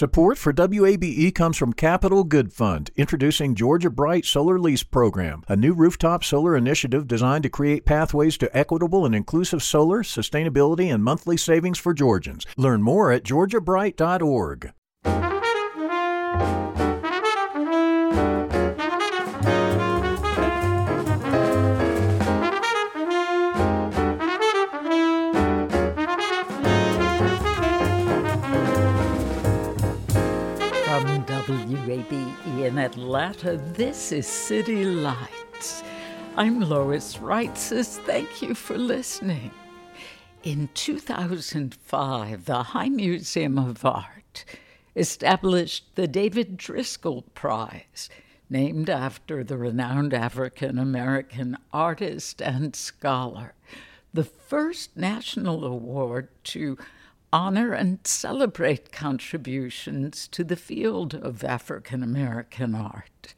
Support for WABE comes from Capital Good Fund, introducing Georgia Bright Solar Lease Program, a new rooftop solar initiative designed to create pathways to equitable and inclusive solar, sustainability, and monthly savings for Georgians. Learn more at georgiabright.org. Atlanta, this is City Lights. I'm Lois Reitzes. Thank you for listening. In 2005, the High Museum of Art established the David Driskell Prize, named after the renowned African American artist and scholar, the first national award to honor and celebrate contributions to the field of African American art.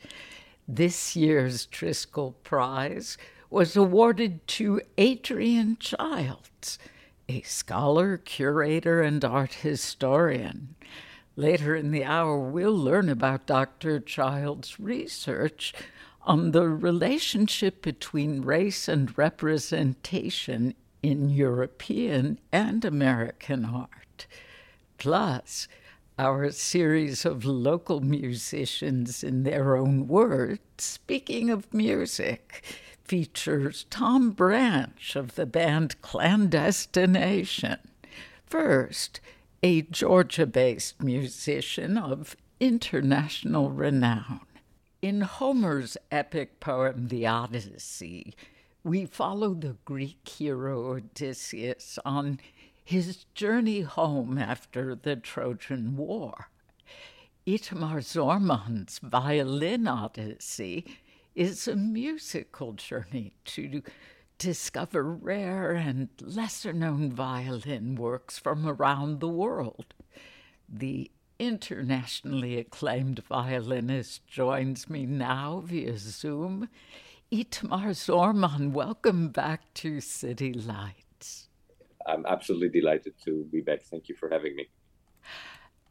This year's Driskell Prize was awarded to Adrienne Childs, a scholar, curator, and art historian. Later in the hour, we'll learn about Dr. Childs' research on the relationship between race and representation in European and American art. Plus, our series of local musicians in their own words, speaking of music, features Tom Branch of the band Clandestination. First, a Georgia based musician of international renown. In Homer's epic poem, The Odyssey, we follow the Greek hero Odysseus on his journey home after the Trojan War. Itamar Zorman's Violin Odyssey is a musical journey to discover rare and lesser known violin works from around the world. The internationally acclaimed violinist joins me now via Zoom. Itamar Zorman, welcome back to City Lights. I'm absolutely delighted to be back. Thank you for having me.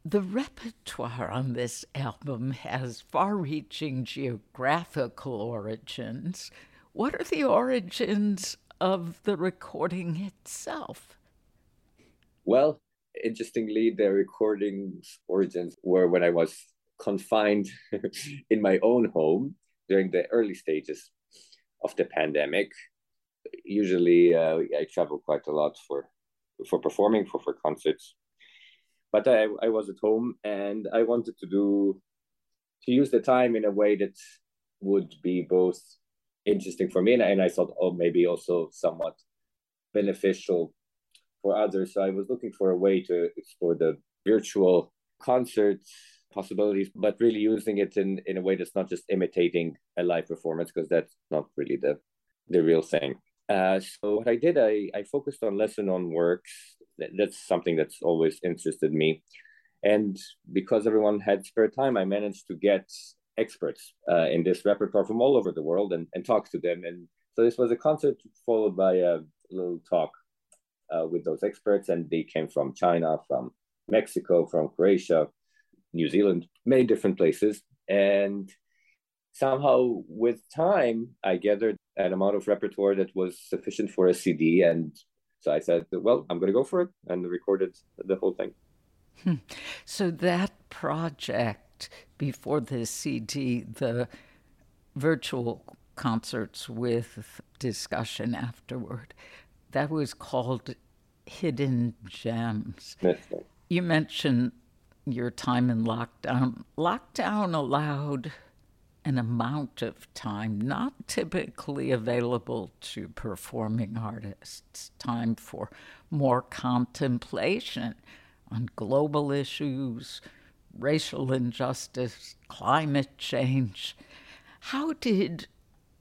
The repertoire on this album has far reaching geographical origins. What are the origins of the recording itself? Well, interestingly, the recording's origins were when I was confined in my own home during the early stages of the pandemic. Usually, uh, I travel quite a lot for for performing for for concerts, but I I was at home and I wanted to do to use the time in a way that would be both interesting for me and, and I thought oh maybe also somewhat beneficial for others. So I was looking for a way to explore the virtual concert possibilities, but really using it in, in a way that's not just imitating a live performance, because that's not really the, the real thing. Uh, so what I did, I, I focused on lesser known works. That's something that's always interested me. And because everyone had spare time, I managed to get experts uh, in this repertoire from all over the world and, and talk to them. And so this was a concert followed by a little talk uh, with those experts. And they came from China, from Mexico, from Croatia, New Zealand, many different places. And somehow, with time, I gathered an amount of repertoire that was sufficient for a CD. And so I said, well, I'm going to go for it and recorded the whole thing. Hmm. So that project before the CD, the virtual concerts with discussion afterward, that was called Hidden Gems. You mentioned your time in lockdown, lockdown allowed an amount of time not typically available to performing artists, time for more contemplation on global issues, racial injustice, climate change. How did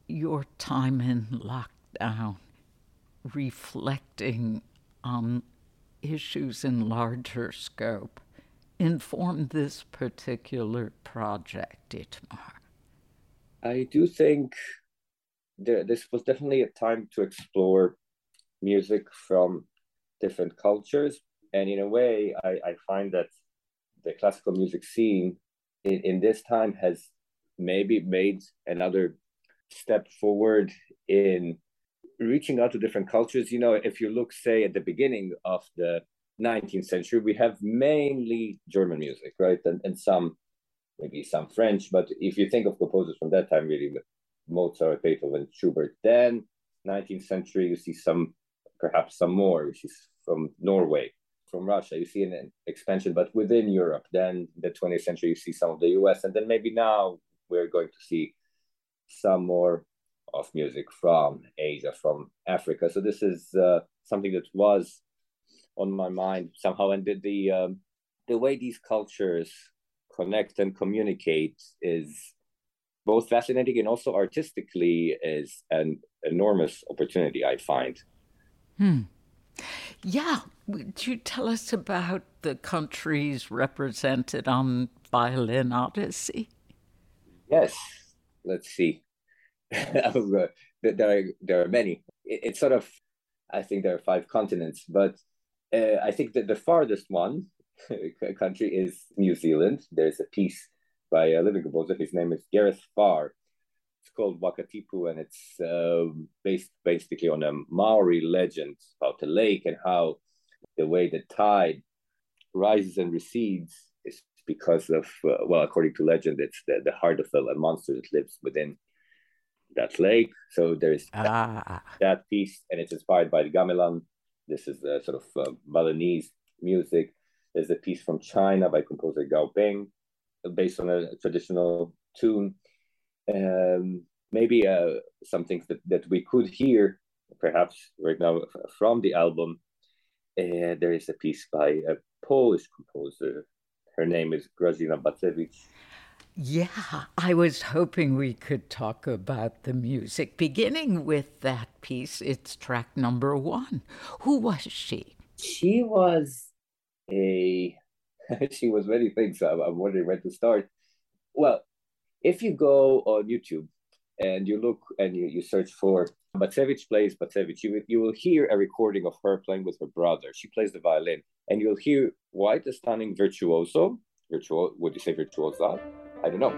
your time in lockdown reflecting on issues in larger scope informed this particular project, Itamar? I do think there, this was definitely a time to explore music from different cultures. And in a way, I, I find that the classical music scene in, in this time has maybe made another step forward in reaching out to different cultures. You know, if you look, say, at the beginning of the 19th century, we have mainly German music, right? And, and some, maybe some French. But if you think of composers from that time, really, Mozart, Beethoven, Schubert, then 19th century, you see some, perhaps some more, which is from Norway, from Russia. You see an expansion, but within Europe. Then the 20th century, you see some of the US. And then maybe now we're going to see some more of music from Asia, from Africa. So this is uh, something that was on my mind somehow, and the the, um, the way these cultures connect and communicate is both fascinating and also artistically is an enormous opportunity. I find. Hmm. Yeah, would you tell us about the countries represented on Violin Odyssey? Yes. Let's see. There are there are many. It's sort of, I think there are five continents, but uh, I think that the farthest one country is New Zealand. There's a piece by a living composer. His name is Gareth Farr. It's called Wakatipu, and it's uh, based basically on a Maori legend about the lake and how the way the tide rises and recedes is because of uh, well, according to legend, it's the, the heart of a, monster that lives within that lake. So there's ah. that, that, piece, and it's inspired by the gamelan. This is the sort of uh, Balinese music. There's a piece from China by composer Gao Beng, based on a, traditional tune. Um, maybe uh, some things that, that we could hear, perhaps right now from the album. Uh, there is a piece by a Polish composer. Her name is Grażyna Bacewicz. Yeah, I was hoping we could talk about the music, beginning with that piece. It's track number one. Who was she? She was a. she was many things. I'm, I'm wondering where to start. Well, if you go on YouTube and you look and you, you search for Bacewicz plays Bacewicz, you, you will hear a recording of her playing with her brother. She plays the violin, and you'll hear quite a stunning virtuoso. Virtuo, would you say virtuosa? I don't know.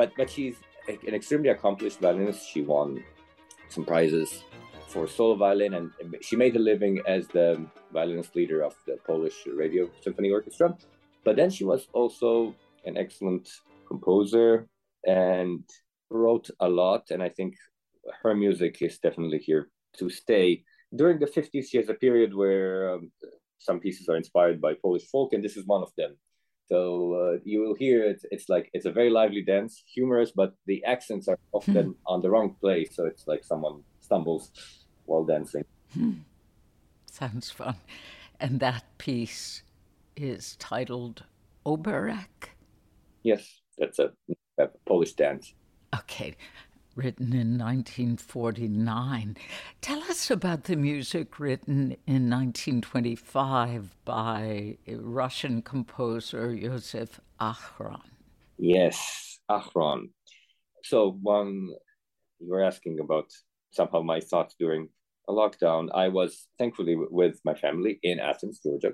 but but she's an extremely accomplished violinist. She won some prizes for solo violin, and she made a living as the violinist leader of the Polish Radio Symphony Orchestra. But then she was also an excellent composer and wrote a lot. And I think her music is definitely here to stay. During the 50s, she has a period where um, some pieces are inspired by Polish folk, and this is one of them. So uh, you will hear it. It's like it's a very lively dance, humorous, but the accents are often hmm. on the wrong place. So it's like someone stumbles while dancing. Hmm. Sounds fun. And that piece is titled Oberek. Yes, that's a, a Polish dance. Okay written in 1949. Tell us about the music written in 1925 by Russian composer Joseph Achron. Yes, Achron. So, one, you were asking about somehow my thoughts during a lockdown. I was thankfully with my family in Athens, Georgia,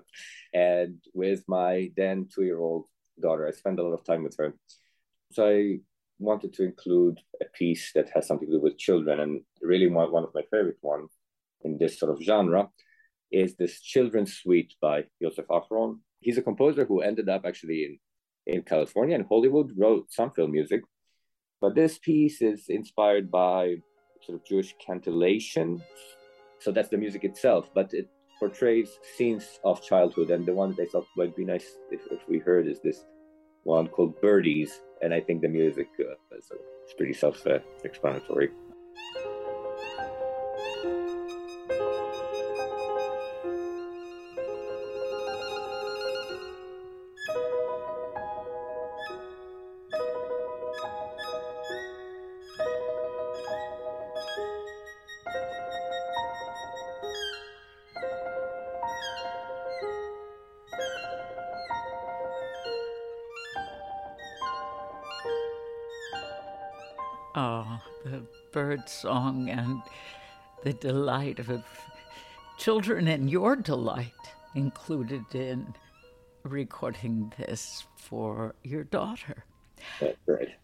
and with my then two year old daughter. I spent a lot of time with her. So I wanted to include a piece that has something to do with children. And really, one, one of my favorite ones in this sort of genre is this children's suite by Joseph Achron. He's a composer who ended up actually in, in California and Hollywood, wrote some film music. But this piece is inspired by sort of Jewish cantillation. so that's the music itself, but it portrays scenes of childhood. And the one that I thought would be nice if, if we heard is this one called Birdies. And I think the music uh, is, pretty self bird song and the delight of children and your delight included in recording this for your daughter. That's right.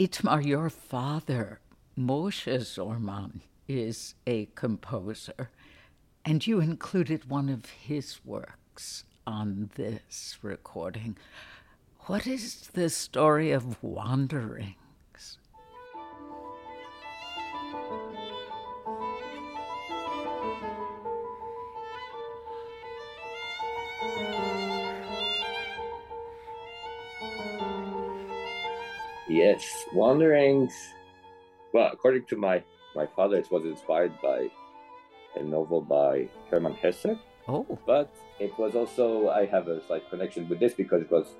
Itamar, your father, Moshe Zorman, is a composer, and you included one of his works on this recording. What is the story of wandering? Yes, Wanderings. Well, according to my my father, it was inspired by a novel by Hermann Hesse. Oh, but it was also I have a slight connection with this because it was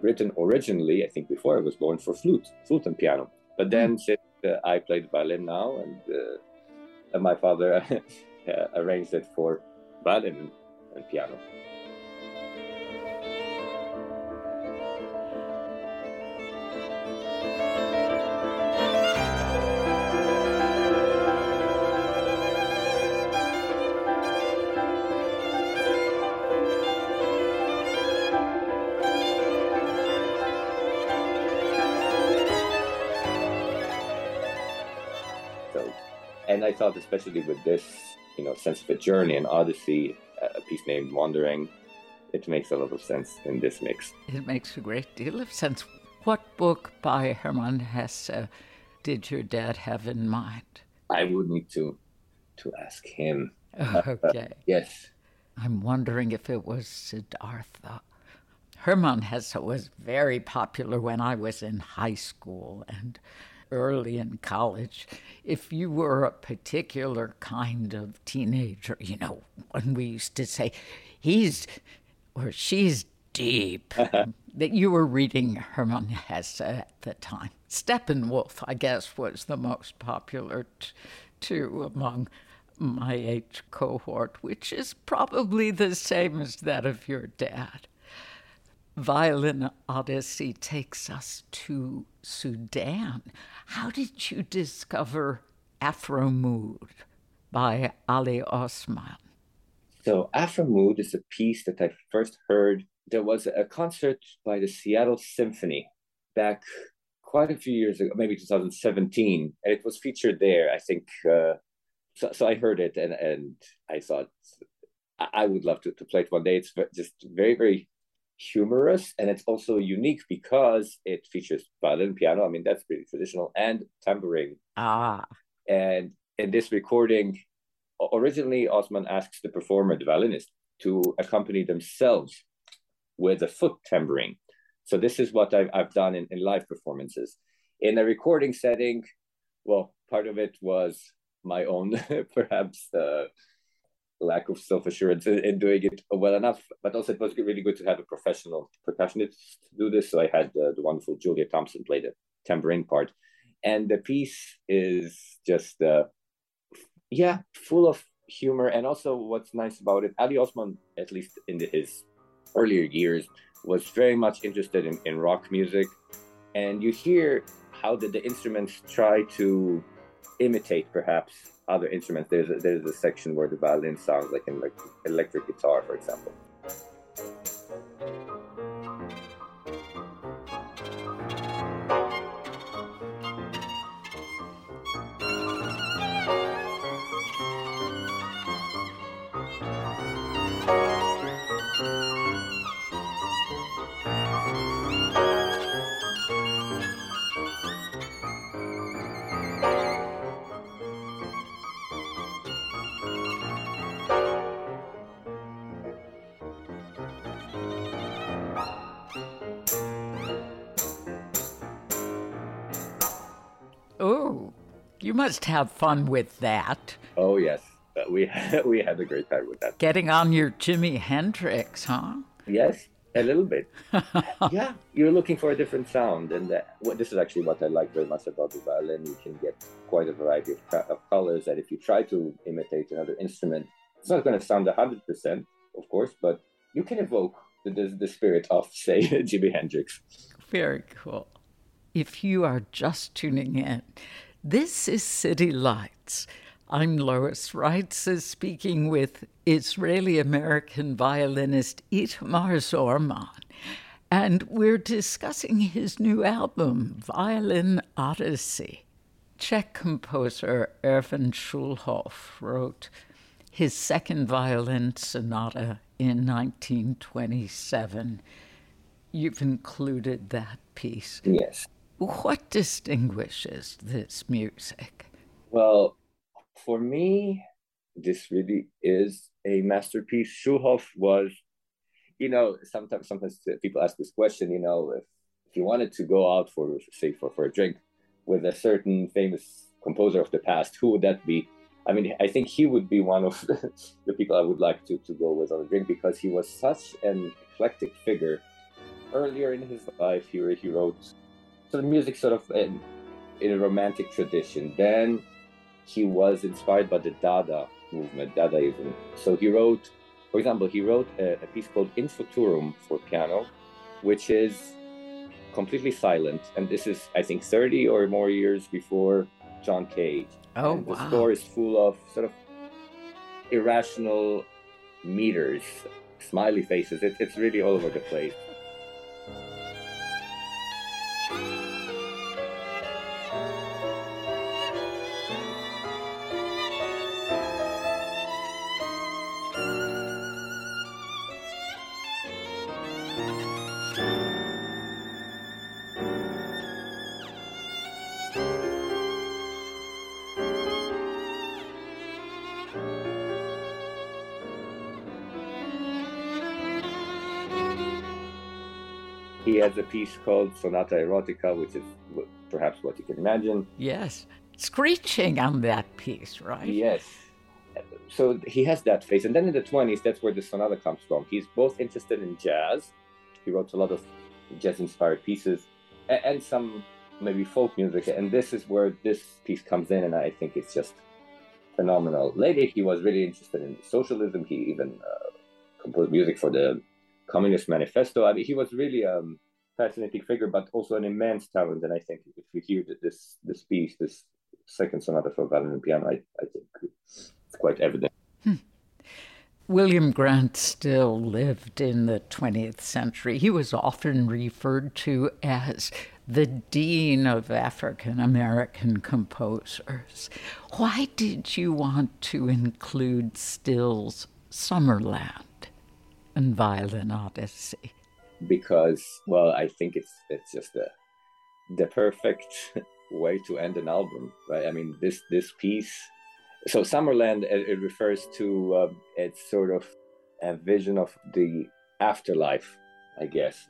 written originally, I think, before I was born for flute, flute and piano. But then, mm. since uh, I played violin now, and, uh, and my father arranged it for violin and piano. Thought, especially with this, you know, sense of a journey and odyssey, a piece named Wandering, it makes a lot of sense in this mix. It makes a great deal of sense. What book by Hermann Hesse did your dad have in mind? I would need to to ask him. Okay. Uh, yes. I'm wondering if it was Siddhartha. Hermann Hesse was very popular when I was in high school, and early in college, if you were a particular kind of teenager, you know, when we used to say, he's or she's deep, that you were reading Hermann Hesse at the time. Steppenwolf, I guess, was the most popular t- too among my age cohort, which is probably the same as that of your dad. Violin Odyssey takes us to Sudan. How did you discover Afro Mood by Ali Osman? So, Afro Mood is a piece that I first heard. There was a concert by the Seattle Symphony back quite a few years ago, maybe 2017, and it was featured there. I think uh, so, so. I heard it and, and I thought I would love to, to play it one day. It's just very, very humorous and it's also unique because it features violin piano i mean that's pretty traditional and tambourine. Ah. And in this recording originally osman asks the performer the violinist to accompany themselves with a foot tambourine. So this is what i've, I've done in, in live performances. In a recording setting well part of it was my own perhaps uh, lack of self assurance in, in, doing it well enough. But also, it was really good to have a professional percussionist do this. So I had uh, the wonderful Julia Thompson play the tambourine part, and the piece is just uh, yeah, full of humor. And also, what's nice about it, Ali Osman, at least in the, his earlier years, was very much interested in, in rock music, and you hear how did the instruments try to imitate perhaps other instruments. There's a, there's a section where the violin sounds like an electric guitar, for example. You must have fun with that. Oh yes, uh, we we had a great time with that. Getting on your Jimi Hendrix, huh? Yes, a little bit. yeah, you're looking for a different sound, and uh, well, this is actually what I like very much about the violin. You can get quite a variety of, of colors, and if you try to imitate another instrument, it's not going to sound hundred percent, of course, but you can evoke the, the, the spirit of, say, Jimi Hendrix. Very cool. If you are just tuning in, this is City Lights. I'm Lois Reitzes uh, speaking with Israeli American violinist Itamar Zorman, and we're discussing his new album, Violin Odyssey. Czech composer Erwin Schulhoff wrote his second violin sonata in 1927. You've included that piece. Yes. What distinguishes this music? Well, for me, this really is a masterpiece. Schulhoff was, you know, sometimes sometimes people ask this question, you know, if, if you wanted to go out for say for, for a drink with a certain famous composer of the past, who would that be? I mean, I think he would be one of the people I would like to, to go with on a drink because he was such an eclectic figure. Earlier in his life, he, he wrote sort the music sort of in, in a romantic tradition. Then he was inspired by the Dada movement, Dadaism. So he wrote, for example, he wrote a, a piece called In Futurum for piano, which is completely silent. And this is, I think, 30 or more years before John Cage. Oh, and wow. The score is full of sort of irrational meters, smiley faces. It, it's really all over the place. Has a piece called Sonata Erotica, which is perhaps what you can imagine. Yes. Screeching on that piece, right? Yes. So he has that face. And then in the 20s, that's where the sonata comes from. He's both interested in jazz. He wrote a lot of jazz inspired pieces and, and some maybe folk music. And this is where this piece comes in. And I think it's just phenomenal. Later, he was really interested in socialism. He even uh, composed music for the Communist Manifesto. I mean, he was really um, fascinating figure, but also an immense talent. And I think if you hear this this piece, this second sonata for violin and piano, I, I think it's quite evident. Hmm. William Grant Still lived in the 20th century. He was often referred to as the dean of African American composers. Why did you want to include Still's Summerland? and Violin Odyssey? Because, well, I think it's it's just the the perfect way to end an album, right? I mean, this this piece. So Summerland it, it refers to uh, it's sort of a vision of the afterlife, I guess.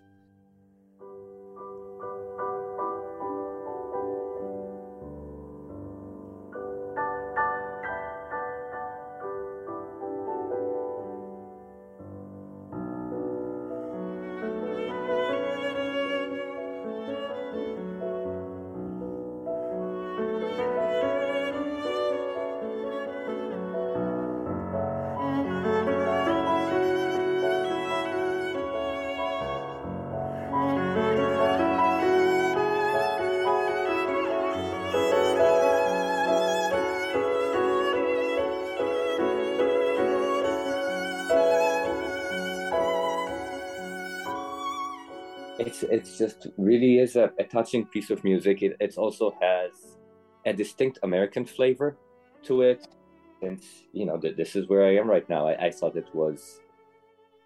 It's just really is a, a touching piece of music. It, it also has a distinct American flavor to it. And you know, that this is where I am right now. I, I thought it was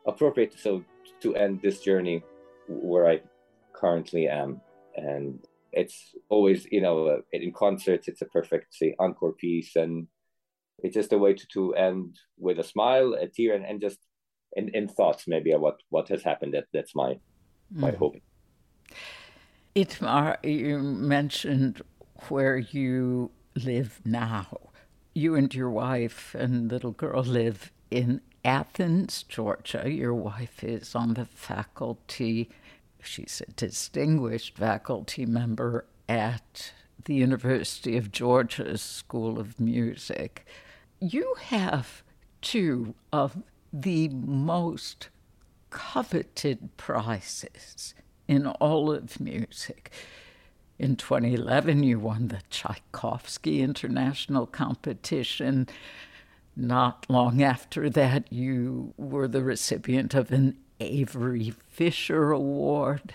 appropriate so to end this journey where I currently am. And it's always, you know, uh, in concerts, it's a perfect, say, encore piece. And it's just a way to, to end with a smile, a tear, and, and just in, in thoughts maybe what, what has happened. That, that's my my mm. hope. Itamar, you mentioned where you live now. You and your wife and little girl live in Athens, Georgia. Your wife is on the faculty, she's a distinguished faculty member at the University of Georgia's School of Music. You have two of the most coveted prizes in all of music. In 2011, you won the Tchaikovsky International Competition. Not long after that, you were the recipient of an Avery Fisher Award.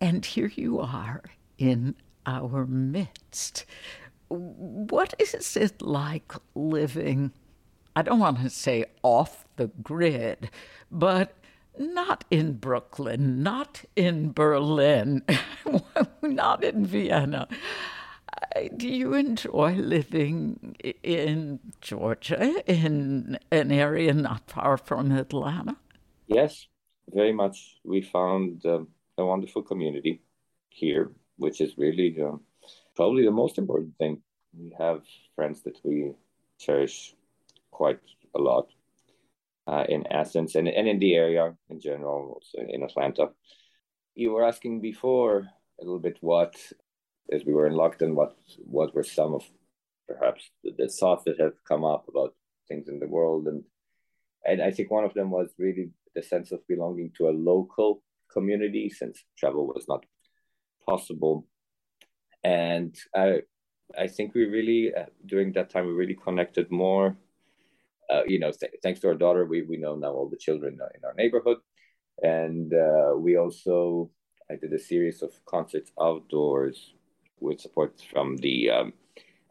And here you are in our midst. What is it like living, I don't want to say off the grid, but not in Brooklyn, not in Berlin, not in Vienna. Do you enjoy living in Georgia, in an area not far from Atlanta? Yes, very much. We found um, a wonderful community here, which is really uh, probably the most important thing. We have friends that we cherish quite a lot uh, in Athens, and, and in the area in general, also in Atlanta. You were asking before a little bit what, as we were in lockdown, what what were some of perhaps the, the thoughts that have come up about things in the world, and and I think one of them was really the sense of belonging to a local community since travel was not possible, and I I think we really uh, during that time we really connected more uh, you know, th- thanks to our daughter, we, we know now all the children in our neighborhood. And uh, we also, I did a series of concerts outdoors with support from the um,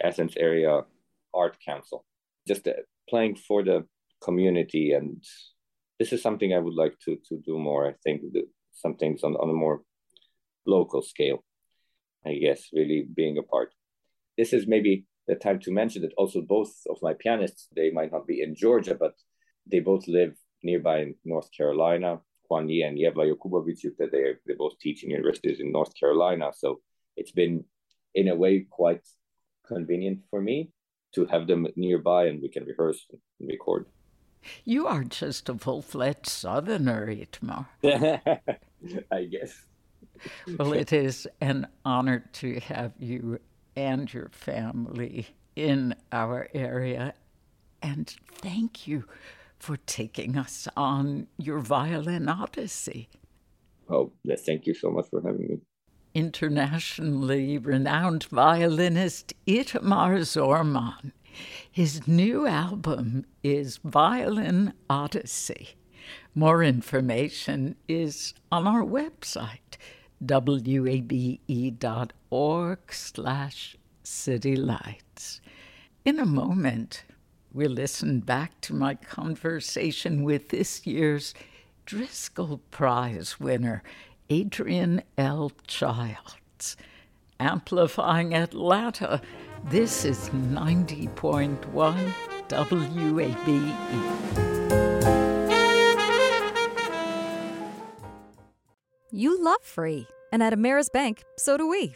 Athens Area Art Council, just uh, playing for the community. And this is something I would like to, to do more. I think some things on, on a more local scale, I guess, really being a part. This is maybe the time to mention that also both of my pianists, they might not be in Georgia, but they both live nearby in North Carolina. Kwan Yi and Yeva Yokubovic, that they they both teach in universities in North Carolina. So it's been, in a way, quite convenient for me to have them nearby and we can rehearse and record. You are just a full fledged Southerner, Itamar. I guess. well, it is an honor to have you and your family in our area. And thank you for taking us on your violin odyssey. Oh, thank you so much for having me. Internationally renowned violinist Itamar Zorman. His new album is Violin Odyssey. More information is on our website, wabe.org slash city lights. In a moment, we'll listen back to my conversation with this year's Driskell Prize winner, Adrienne L. Childs. Amplifying Atlanta, this is 90.1 WABE. You love free. And at Ameris Bank, so do we.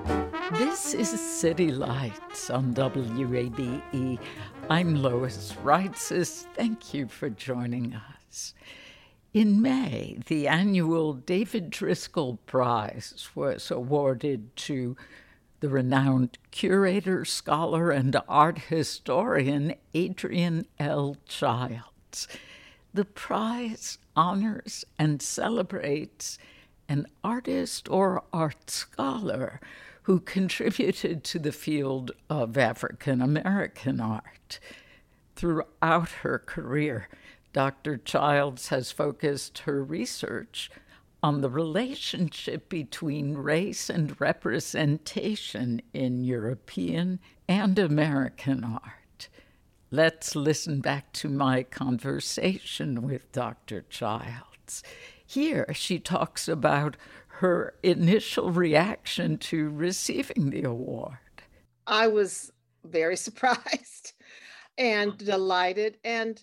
This is City Lights on WABE. I'm Lois Reitzes. Thank you for joining us. In May, the annual David Driskell Prize was awarded to the renowned curator, scholar, and art historian Adrienne L. Childs. The prize honors and celebrates an artist or art scholar who contributed to the field of African American art. Throughout her career, Dr. Childs has focused her research on the relationship between race and representation in European and American art. Let's listen back to my conversation with Dr. Childs. Here she talks about her initial reaction to receiving the award. I was very surprised and delighted and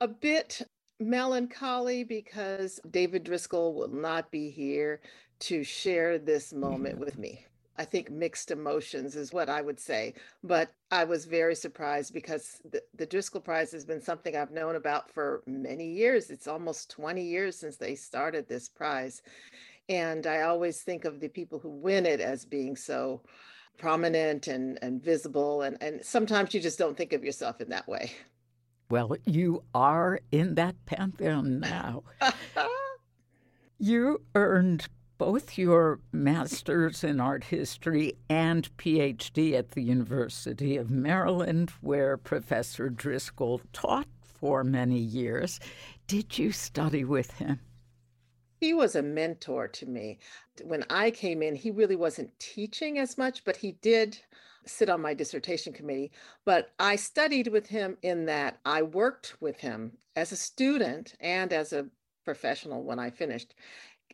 a bit melancholy because David Driskell will not be here to share this moment mm. with me. I think mixed emotions is what I would say. But I was very surprised because the, the, Driskell Prize has been something I've known about for many years. It's almost 20 years since they started this prize. And I always think of the people who win it as being so prominent and, and visible. And, and sometimes you just don't think of yourself in that way. Well, you are in that pantheon now. you earned both your master's in art history and PhD at the University of Maryland, where Professor Driskell taught for many years. Did you study with him? He was a mentor to me. When I came in, he really wasn't teaching as much, but he did sit on my dissertation committee, but I studied with him in that I worked with him as a student and as a professional when I finished.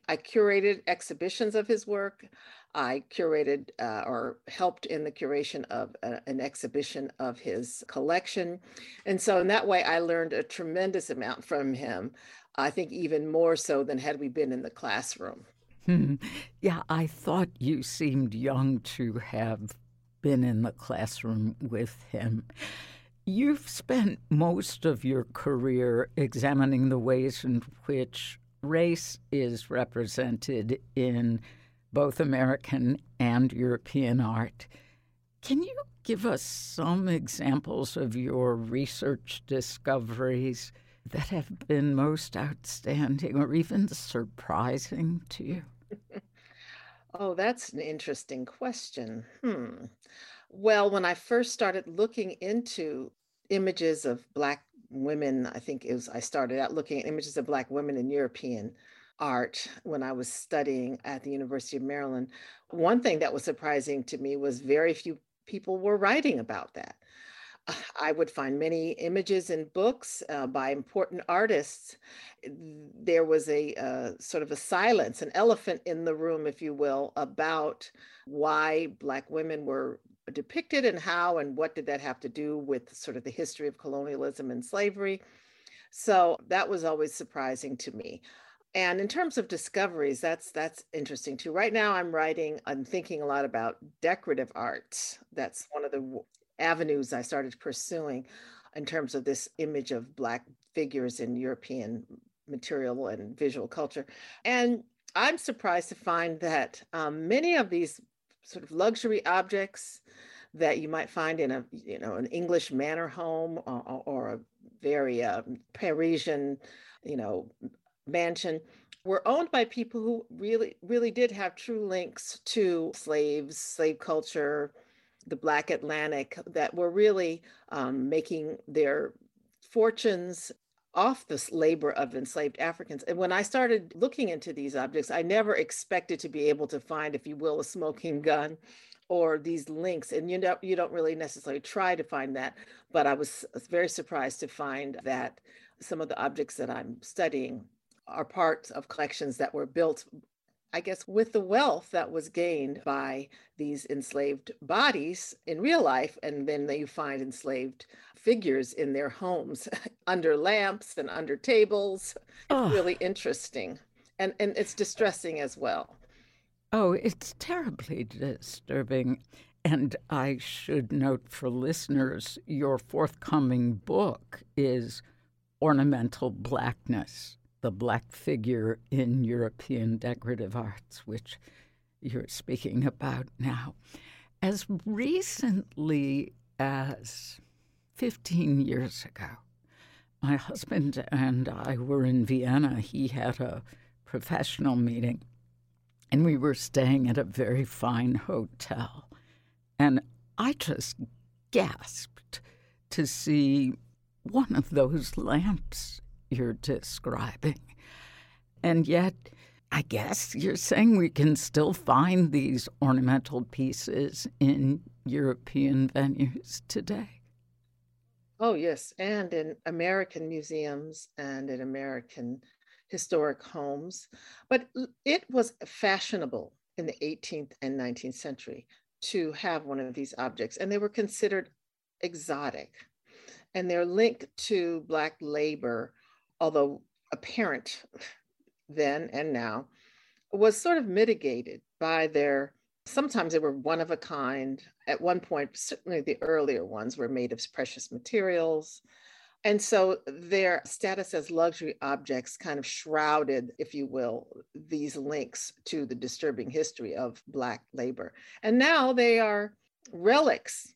I curated exhibitions of his work. I curated uh, or helped in the curation of a, an exhibition of his collection. And so, in that way, I learned a tremendous amount from him. I think even more so than had we been in the classroom. Hmm. Yeah, I thought you seemed young to have been in the classroom with him. You've spent most of your career examining the ways in which race is represented in both American and European art. Can you give us some examples of your research discoveries that have been most outstanding or even surprising to you? Oh, that's an interesting question. Hmm. Well, when I first started looking into images of Black women, I think it was, I started out looking at images of Black women in European art when I was studying at the University of Maryland. One thing that was surprising to me was very few people were writing about that. I would find many images in books uh, by important artists. There was a uh, sort of a silence, an elephant in the room, if you will, about why Black women were depicted and how and what did that have to do with sort of the history of colonialism and slavery. So that was always surprising to me. And in terms of discoveries, that's that's interesting too. Right now, I'm writing. I'm thinking a lot about decorative arts. That's one of the avenues I started pursuing in terms of this image of Black figures in European material and visual culture. And I'm surprised to find that um, many of these sort of luxury objects that you might find in a you know an English manor home or, or a very uh, Parisian you know mansion were owned by people who really really did have true links to slaves slave culture the Black Atlantic that were really um, making their fortunes off the labor of enslaved Africans. And when I started looking into these objects, I never expected to be able to find, if you will, a smoking gun or these links. And you know, you don't really necessarily try to find that, but I was very surprised to find that some of the objects that I'm studying are parts of collections that were built I guess, with the wealth that was gained by these enslaved bodies in real life. And then you find enslaved figures in their homes under lamps and under tables. Oh. Really interesting. And, and it's distressing as well. Oh, it's terribly disturbing. And I should note for listeners your forthcoming book is Ornamental Blackness the black figure in European decorative arts, which you're speaking about now. As recently as 15 years ago, my husband and I were in Vienna. He had a professional meeting, and we were staying at a very fine hotel. And I just gasped to see one of those lamps you're describing. And yet, I guess you're saying we can still find these ornamental pieces in European venues today. Oh, yes. And in American museums and in American historic homes. But it was fashionable in the 18th and 19th century to have one of these objects, and they were considered exotic. And they're linked to Black labor, although apparent then and now, was sort of mitigated by their sometimes they were one of a kind. At one point, certainly the earlier ones were made of precious materials. And so their status as luxury objects kind of shrouded, if you will, these links to the disturbing history of Black labor. And now they are relics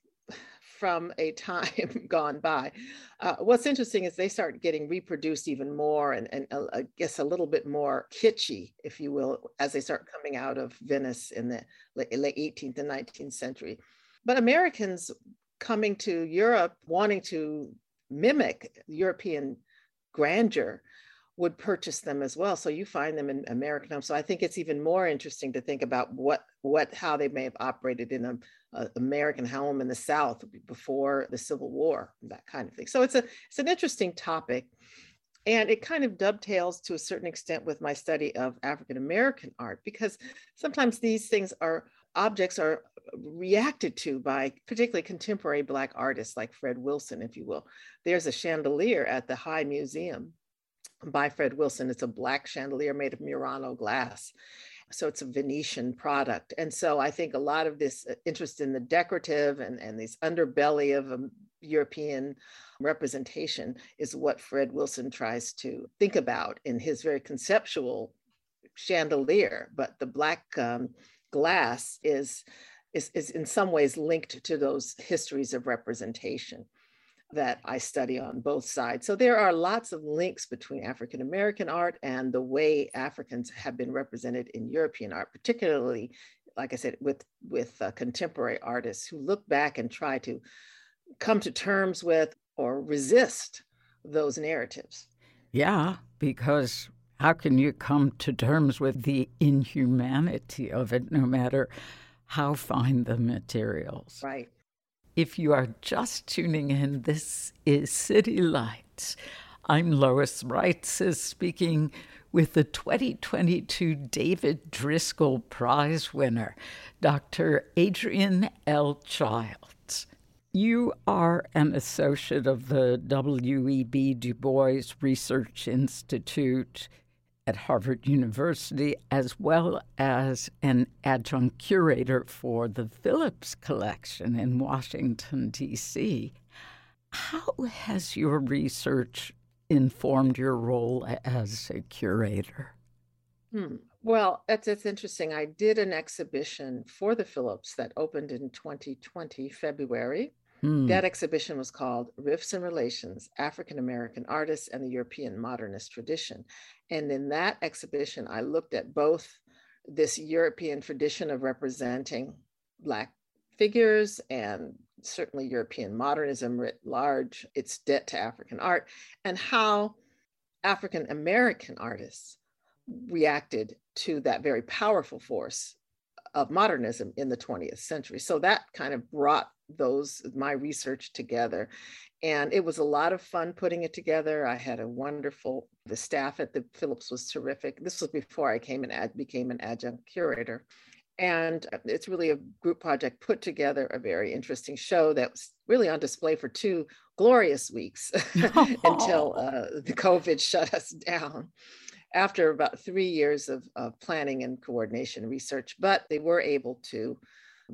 from a time gone by. Uh, what's interesting is they start getting reproduced even more and, and uh, I guess a little bit more kitschy, if you will, as they start coming out of Venice in the late, late 18th and 19th century. But Americans coming to Europe wanting to mimic European grandeur would purchase them as well. So you find them in American homes. So I think it's even more interesting to think about what what how they may have operated in a, a, American home in the South before the Civil War, that kind of thing. So it's a it's an interesting topic. And it kind of dovetails to a certain extent with my study of African American art because sometimes these things are objects are reacted to by particularly contemporary Black artists like Fred Wilson, if you will. There's a chandelier at the High Museum by Fred Wilson. It's a black chandelier made of Murano glass. So it's a Venetian product. And so I think a lot of this uh, interest in the decorative and, and this underbelly of a European representation is what Fred Wilson tries to think about in his very conceptual chandelier. But the black um, glass is, is, is in some ways linked to those histories of representation that I study on both sides. So there are lots of links between African American art and the way Africans have been represented in European art, particularly, like I said, with, with uh, contemporary artists who look back and try to come to terms with or resist those narratives. Yeah, because how can you come to terms with the inhumanity of it, no matter how fine the materials? Right. If you are just tuning in, this is City Lights. I'm Lois Reitzes speaking with the 2022 David Driskell Prize winner, Dr. Adrienne L. Childs. You are an associate of the W.E.B. Du Bois Research Institute at Harvard University, as well as an adjunct curator for the Phillips Collection in Washington, D.C. How has your research informed your role as a curator? Hmm. Well, that's, that's interesting. I did an exhibition for the Phillips that opened in 2020, February. Hmm. That exhibition was called Rifts and Relations African American Artists and the European Modernist Tradition. And in that exhibition, I looked at both this European tradition of representing Black figures and certainly European modernism writ large, its debt to African art, and how African American artists reacted to that very powerful force of modernism in the 20th century. So that kind of brought those my research together. And it was a lot of fun putting it together. I had a wonderful the staff at the phillips was terrific. This was before i came and ad, became an adjunct curator. And it's really a group project put together a very interesting show that was really on display for two glorious weeks until uh, the covid shut us down after about three years of, of planning and coordination research. But they were able to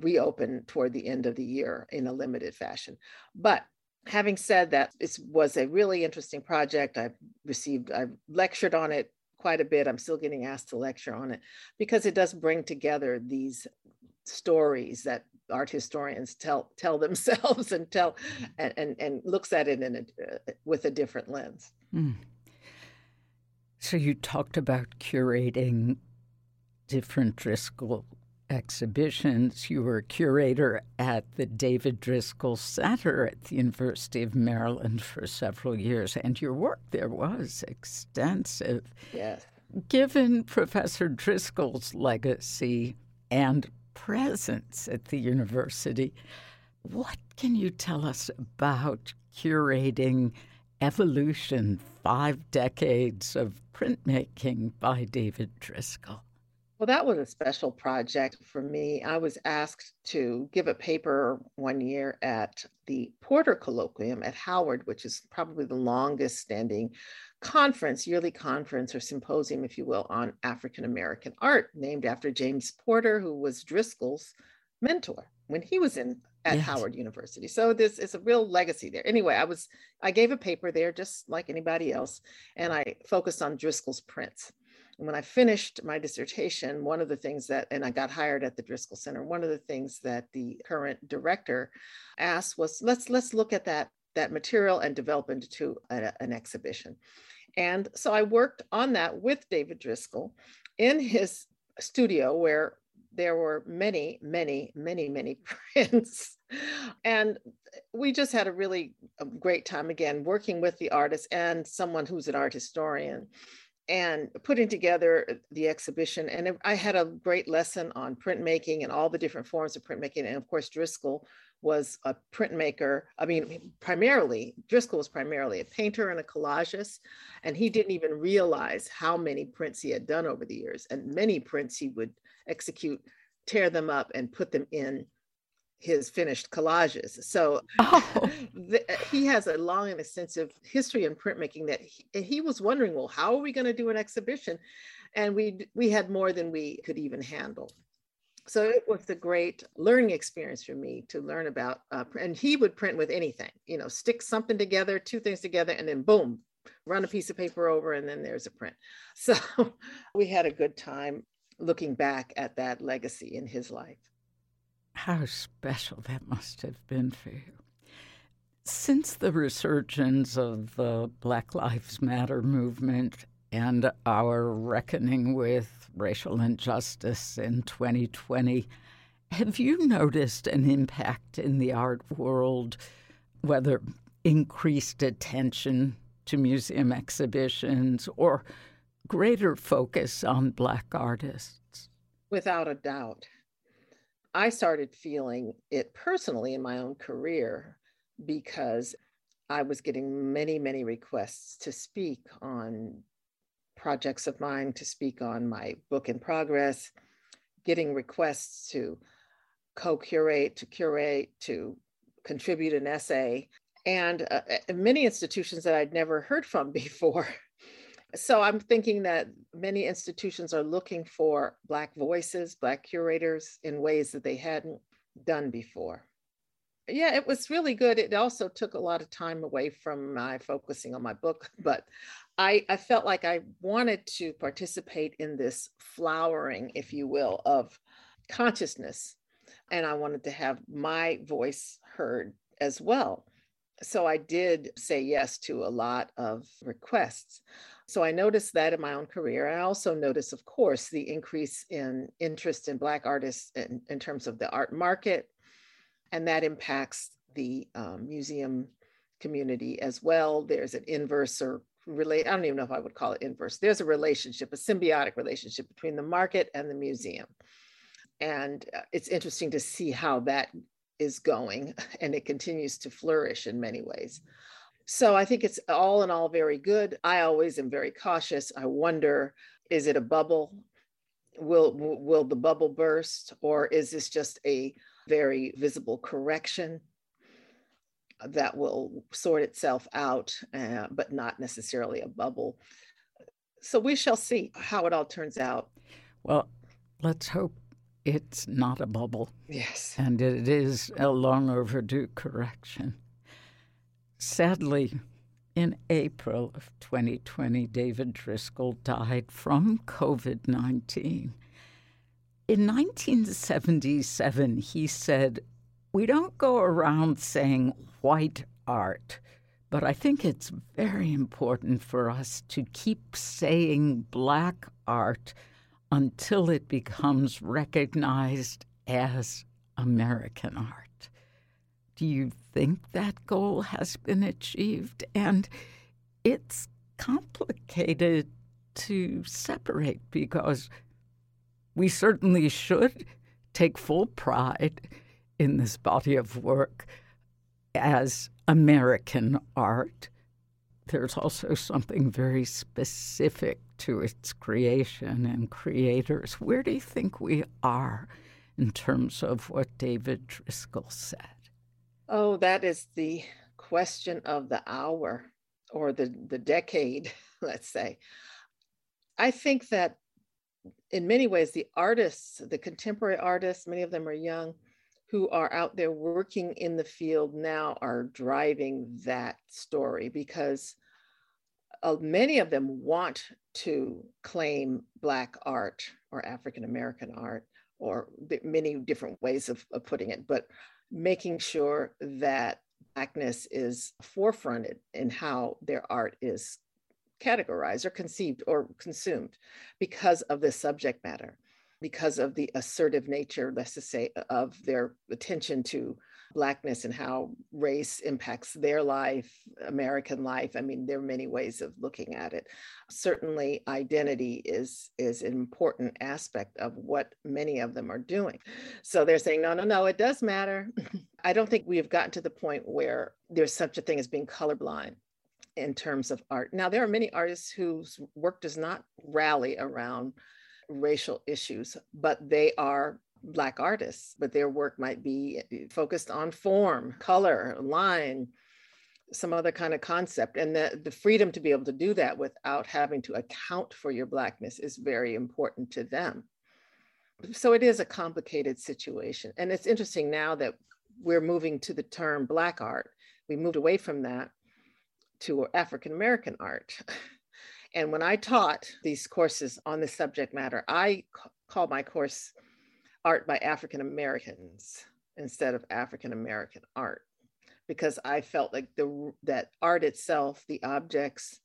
reopen toward the end of the year in a limited fashion. But having said that, it was a really interesting project. I've received, I've lectured on it quite a bit. I'm still getting asked to lecture on it because it does bring together these stories that art historians tell tell themselves and tell and and, and looks at it in a, with a different lens. Mm. So you talked about curating different Driskell exhibitions. You were curator at the David Driskell Center at the University of Maryland for several years, and your work there was extensive. Yes. Given Professor Driskell's legacy and presence at the university, what can you tell us about curating Evolution Five Decades of Printmaking by David Driskell? Well, that was a special project for me. I was asked to give a paper one year at the Porter Colloquium at Howard, which is probably the longest standing conference, yearly conference or symposium, if you will, on African American art, named after James Porter, who was Driskell's mentor when he was in at yes. Howard University. So this is a real legacy there. Anyway, I was I gave a paper there just like anybody else, and I focused on Driskell's prints. And when I finished my dissertation, one of the things that, and I got hired at the Driskell Center, one of the things that the current director asked was, let's let's look at that that material and develop into a, an exhibition. And so I worked on that with David Driskell in his studio where there were many, many, many, many prints. and we just had a really a great time again working with the artist and someone who's an art historian and putting together the exhibition. And I had a great lesson on printmaking and all the different forms of printmaking. And of course, Driskell was a printmaker. I mean, primarily, Driskell was primarily a painter and a collagist. And he didn't even realize how many prints he had done over the years. And many prints he would execute, tear them up, and put them in his finished collages. So oh. the, he has a long and extensive history in printmaking that he, he was wondering, well, how are we going to do an exhibition? And we we had more than we could even handle. So it was a great learning experience for me to learn about. Uh, and he would print with anything, you know, stick something together, two things together, and then boom, run a piece of paper over, and then there's a print. So we had a good time looking back at that legacy in his life. How special that must have been for you. Since the resurgence of the Black Lives Matter movement and our reckoning with racial injustice in 2020, have you noticed an impact in the art world, whether increased attention to museum exhibitions or greater focus on Black artists? Without a doubt. I started feeling it personally in my own career because I was getting many, many requests to speak on projects of mine, to speak on my book in progress, getting requests to co curate, to curate, to contribute an essay, and uh, many institutions that I'd never heard from before so I'm thinking that many institutions are looking for Black voices, Black curators in ways that they hadn't done before. Yeah, it was really good. It also took a lot of time away from my focusing on my book, but I, I felt like I wanted to participate in this flowering, if you will, of consciousness. And I wanted to have my voice heard as well. So I did say yes to a lot of requests. So I noticed that in my own career. I also noticed, of course, the increase in interest in Black artists in, in terms of the art market, and that impacts the um, museum community as well. There's an inverse or relate. I don't even know if I would call it inverse. There's a relationship, a symbiotic relationship between the market and the museum. And uh, it's interesting to see how that is going, and it continues to flourish in many ways. So I think it's all in all very good. I always am very cautious. I wonder is it a bubble? Will, will the bubble burst? Or is this just a very visible correction that will sort itself out, uh, but not necessarily a bubble? So we shall see how it all turns out. Well, let's hope it's not a bubble. Yes. And it is a long overdue correction. Sadly, in April of 2020, David Driskell died from COVID 19. In 1977, he said, We don't go around saying white art, but I think it's very important for us to keep saying black art until it becomes recognized as American art. Do you think that goal has been achieved? And it's complicated to separate because we certainly should take full pride in this body of work as American art. There's also something very specific to its creation and creators. Where do you think we are in terms of what David Driskell said? Oh, that is the question of the hour or the, the decade, let's say. I think that in many ways, the artists, the contemporary artists, many of them are young, who are out there working in the field now are driving that story because uh, many of them want to claim Black art or African American art, or many different ways of, of putting it, but making sure that Blackness is forefronted in how their art is categorized or conceived or consumed because of the subject matter, because of the assertive nature, let's just say, of their attention to Blackness and how race impacts their life, American life. I mean, there are many ways of looking at it. Certainly, identity is, is an important aspect of what many of them are doing. So they're saying, no, no, no, it does matter. I don't think we have gotten to the point where there's such a thing as being colorblind in terms of art. Now, there are many artists whose work does not rally around racial issues, but they are Black artists, but their work might be eh, focused on form, color, line, some other kind of concept. And the, the freedom to be able to do that without having to account for your Blackness is very important to them. So it is a complicated situation. And it's interesting now that we're moving to the term Black art. We moved away from that to African American art. And when I taught these courses on the subject matter, I call my course Art by African Americans instead of African American art because I felt like the that art itself, the objects,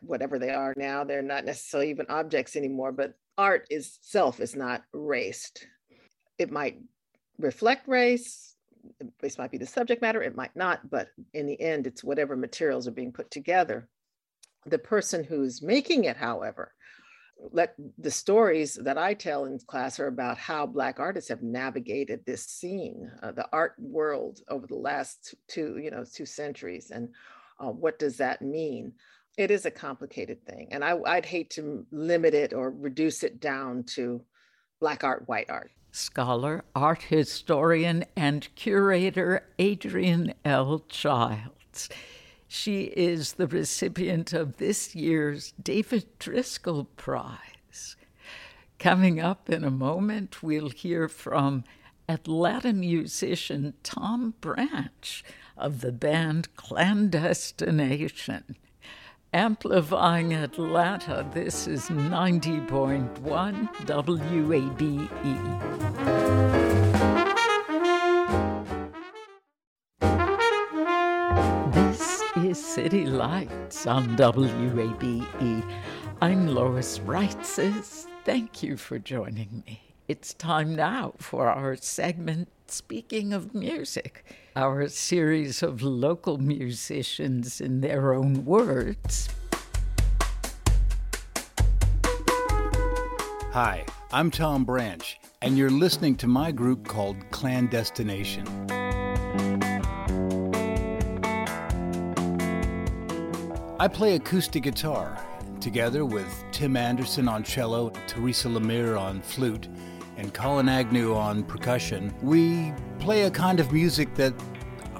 whatever they are now, they're not necessarily even objects anymore, but art itself is not raced. It might reflect race, this might be the subject matter, it might not, but in the end, it's whatever materials are being put together. The person who's making it, however, let the stories that I tell in class are about how Black artists have navigated this scene, uh, the art world over the last two, you know, two centuries, and uh, what does that mean? It is a complicated thing, and I, I'd hate to limit it or reduce it down to Black art, white art scholar, art historian, and curator Adrienne L. Childs. She is the recipient of this year's David Driskell Prize. Coming up in a moment, we'll hear from Atlanta musician Tom Branch of the band Clandestination. Amplifying Atlanta, this is 90.1 WABE. Is City Lights on WABE. I'm Lois Reitzes. Thank you for joining me. It's time now for our segment Speaking of Music, our series of local musicians in their own words. Hi, I'm Tom Branch, and you're listening to my group called Clandestination. I play acoustic guitar, together with Tim Anderson on cello, Teresa Lemire on flute, and Colin Agnew on percussion, we play a kind of music that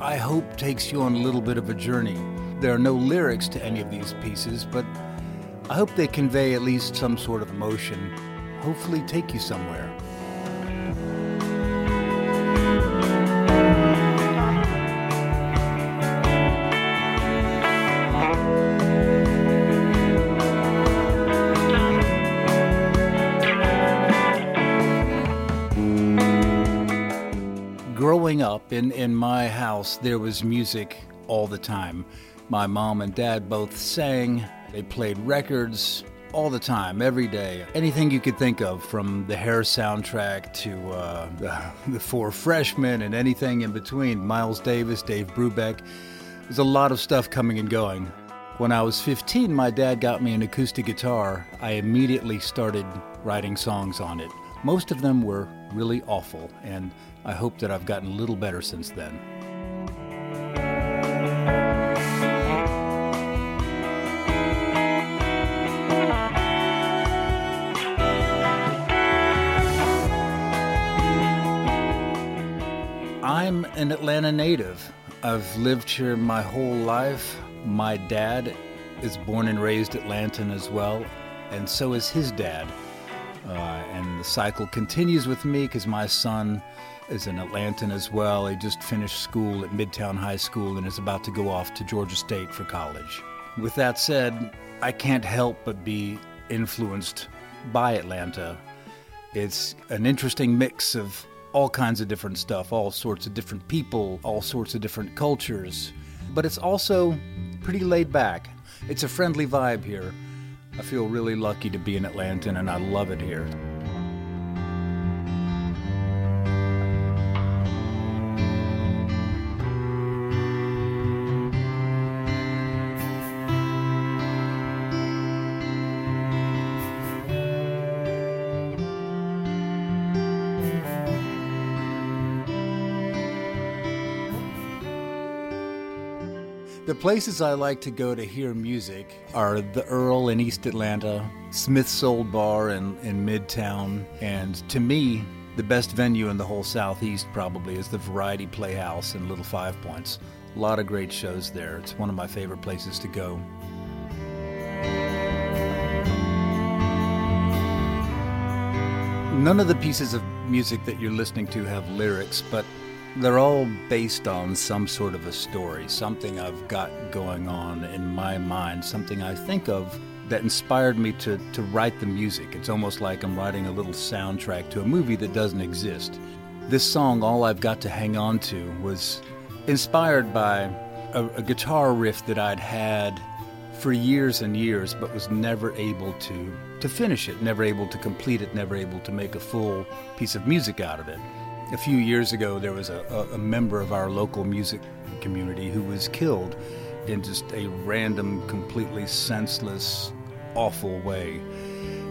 I hope takes you on a little bit of a journey. There are no lyrics to any of these pieces, but I hope they convey at least some sort of emotion, hopefully, take you somewhere. In, in my house, there was music all the time. My mom and dad both sang, they played records, all the time, every day. Anything you could think of, from the Hair soundtrack to uh, the, the Four Freshmen and anything in between. Miles Davis, Dave Brubeck. There's a lot of stuff coming and going. When I was 15, my dad got me an acoustic guitar. I immediately started writing songs on it. Most of them were really awful, and I hope that I've gotten a little better since then. I'm an Atlanta native. I've lived here my whole life. My dad is born and raised Atlantan as well, and so is his dad. Uh, and the cycle continues with me because my son is an Atlantan as well. He just finished school at Midtown High School and is about to go off to Georgia State for college. With that said, I can't help but be influenced by Atlanta. It's an interesting mix of all kinds of different stuff, all sorts of different people, all sorts of different cultures. But it's also pretty laid back. It's a friendly vibe here. I feel really lucky to be in Atlanta and I love it here. Places I like to go to hear music are the Earl in East Atlanta, Smith's Olde Bar in, in Midtown, and to me, the best venue in the whole Southeast probably is the Variety Playhouse in Little Five Points. A lot of great shows there. It's one of my favorite places to go. None of the pieces of music that you're listening to have lyrics, but they're all based on some sort of a story, something I've got going on in my mind, something I think of that inspired me to, to write the music. It's almost like I'm writing a little soundtrack to a movie that doesn't exist. This song, All I've Got to Hang On to, was inspired by a, a guitar riff that I'd had for years and years, but was never able to, to finish it, never able to complete it, never able to make a full piece of music out of it a few years ago, there was a, a, member of our local music community who was killed in just a random, completely senseless, awful way.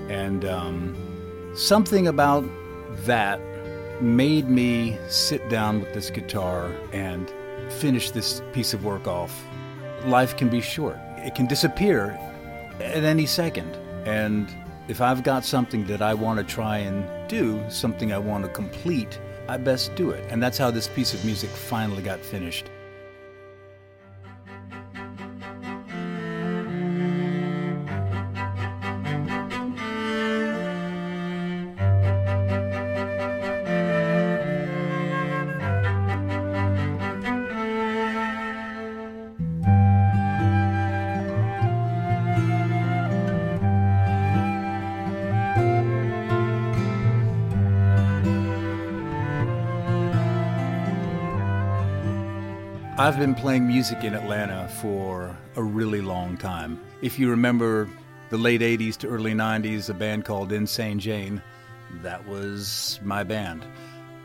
And um, something about that made me sit down with this guitar and finish this piece of work off. Life can be short, it can disappear at any second. And if I've got something that I want to try and do, something I want to complete, I best do it. And that's how this piece of music finally got finished. I've been playing music in Atlanta for a really long time. If you remember the late 80s to early 90s, a band called Insane Jane, that was my band.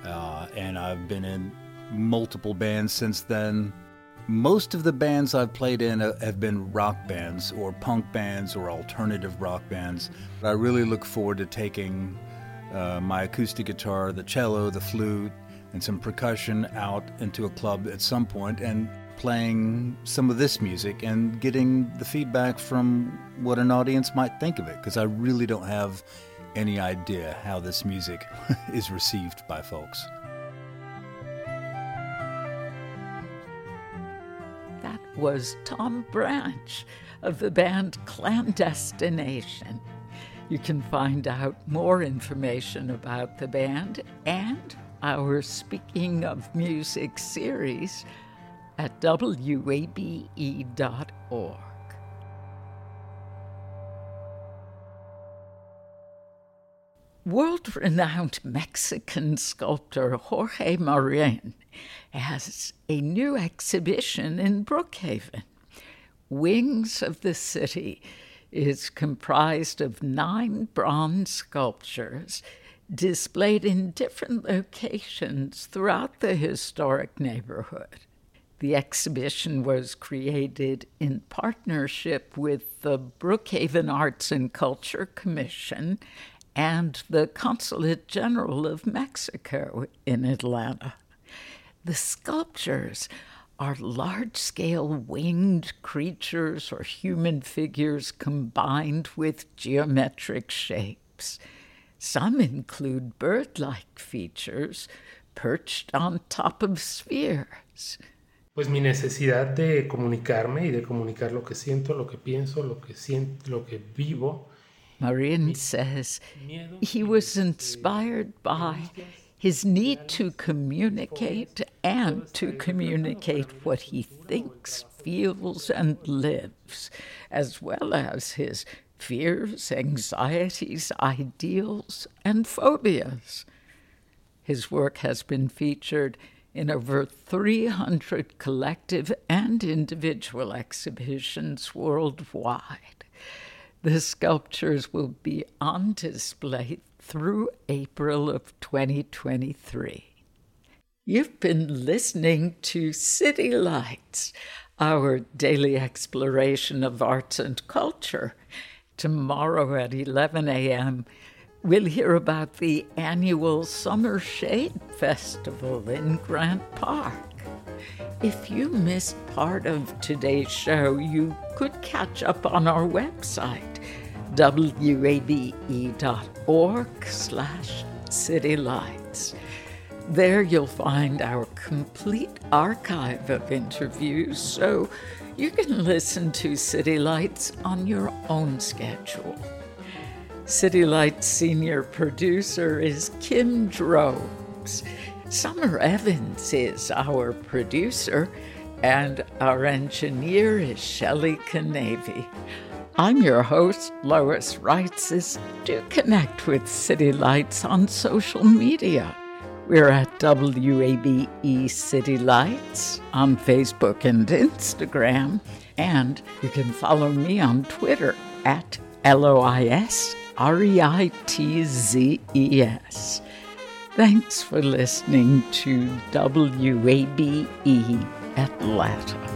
Uh, and I've been in multiple bands since then. Most of the bands I've played in have been rock bands or punk bands or alternative rock bands. I really look forward to taking uh, my acoustic guitar, the cello, the flute, and some percussion out into a club at some point and playing some of this music and getting the feedback from what an audience might think of it because I really don't have any idea how this music is received by folks. That was Tom Branch of the band Clandestination. You can find out more information about the band and our Speaking of Music series at wabe.org. World renowned Mexican sculptor Jorge Marin has a new exhibition in Brookhaven. Wings of the City is comprised of nine bronze sculptures displayed in different locations throughout the historic neighborhood. The exhibition was created in partnership with the Brookhaven Arts and Culture Commission and the Consulate General of Mexico in Atlanta. The sculptures are large scale winged creatures or human figures combined with geometric shapes. Some include bird like features perched on top of spheres. Pues mi necesidad de comunicarme y de comunicar lo que siento, lo que pienso, lo que siento, lo que vivo. Marin says he was inspired by his need to communicate and to communicate what he thinks, feels, and lives, as well as his fears, anxieties, ideals, and phobias. His work has been featured in over 300 collective and individual exhibitions worldwide. The sculptures will be on display through April of 2023. You've been listening to City Lights, our daily exploration of arts and culture. Tomorrow at 11 a.m., we'll hear about the annual Summer Shade Festival in Grant Park. If you missed part of today's show, you could catch up on our website wabe.org slash citylights. There you'll find our complete archive of interviews, so you can listen to City Lights on your own schedule. City Lights senior producer is Kim Drobes. Summer Evans is our producer, and our engineer is Shelley Canavy. I'm your host, Lois Reitzes. Do connect with City Lights on social media. We're at WABE City Lights on Facebook and Instagram. And you can follow me on Twitter at L O I S R E I T Z E S. Thanks for listening to WABE Atlanta.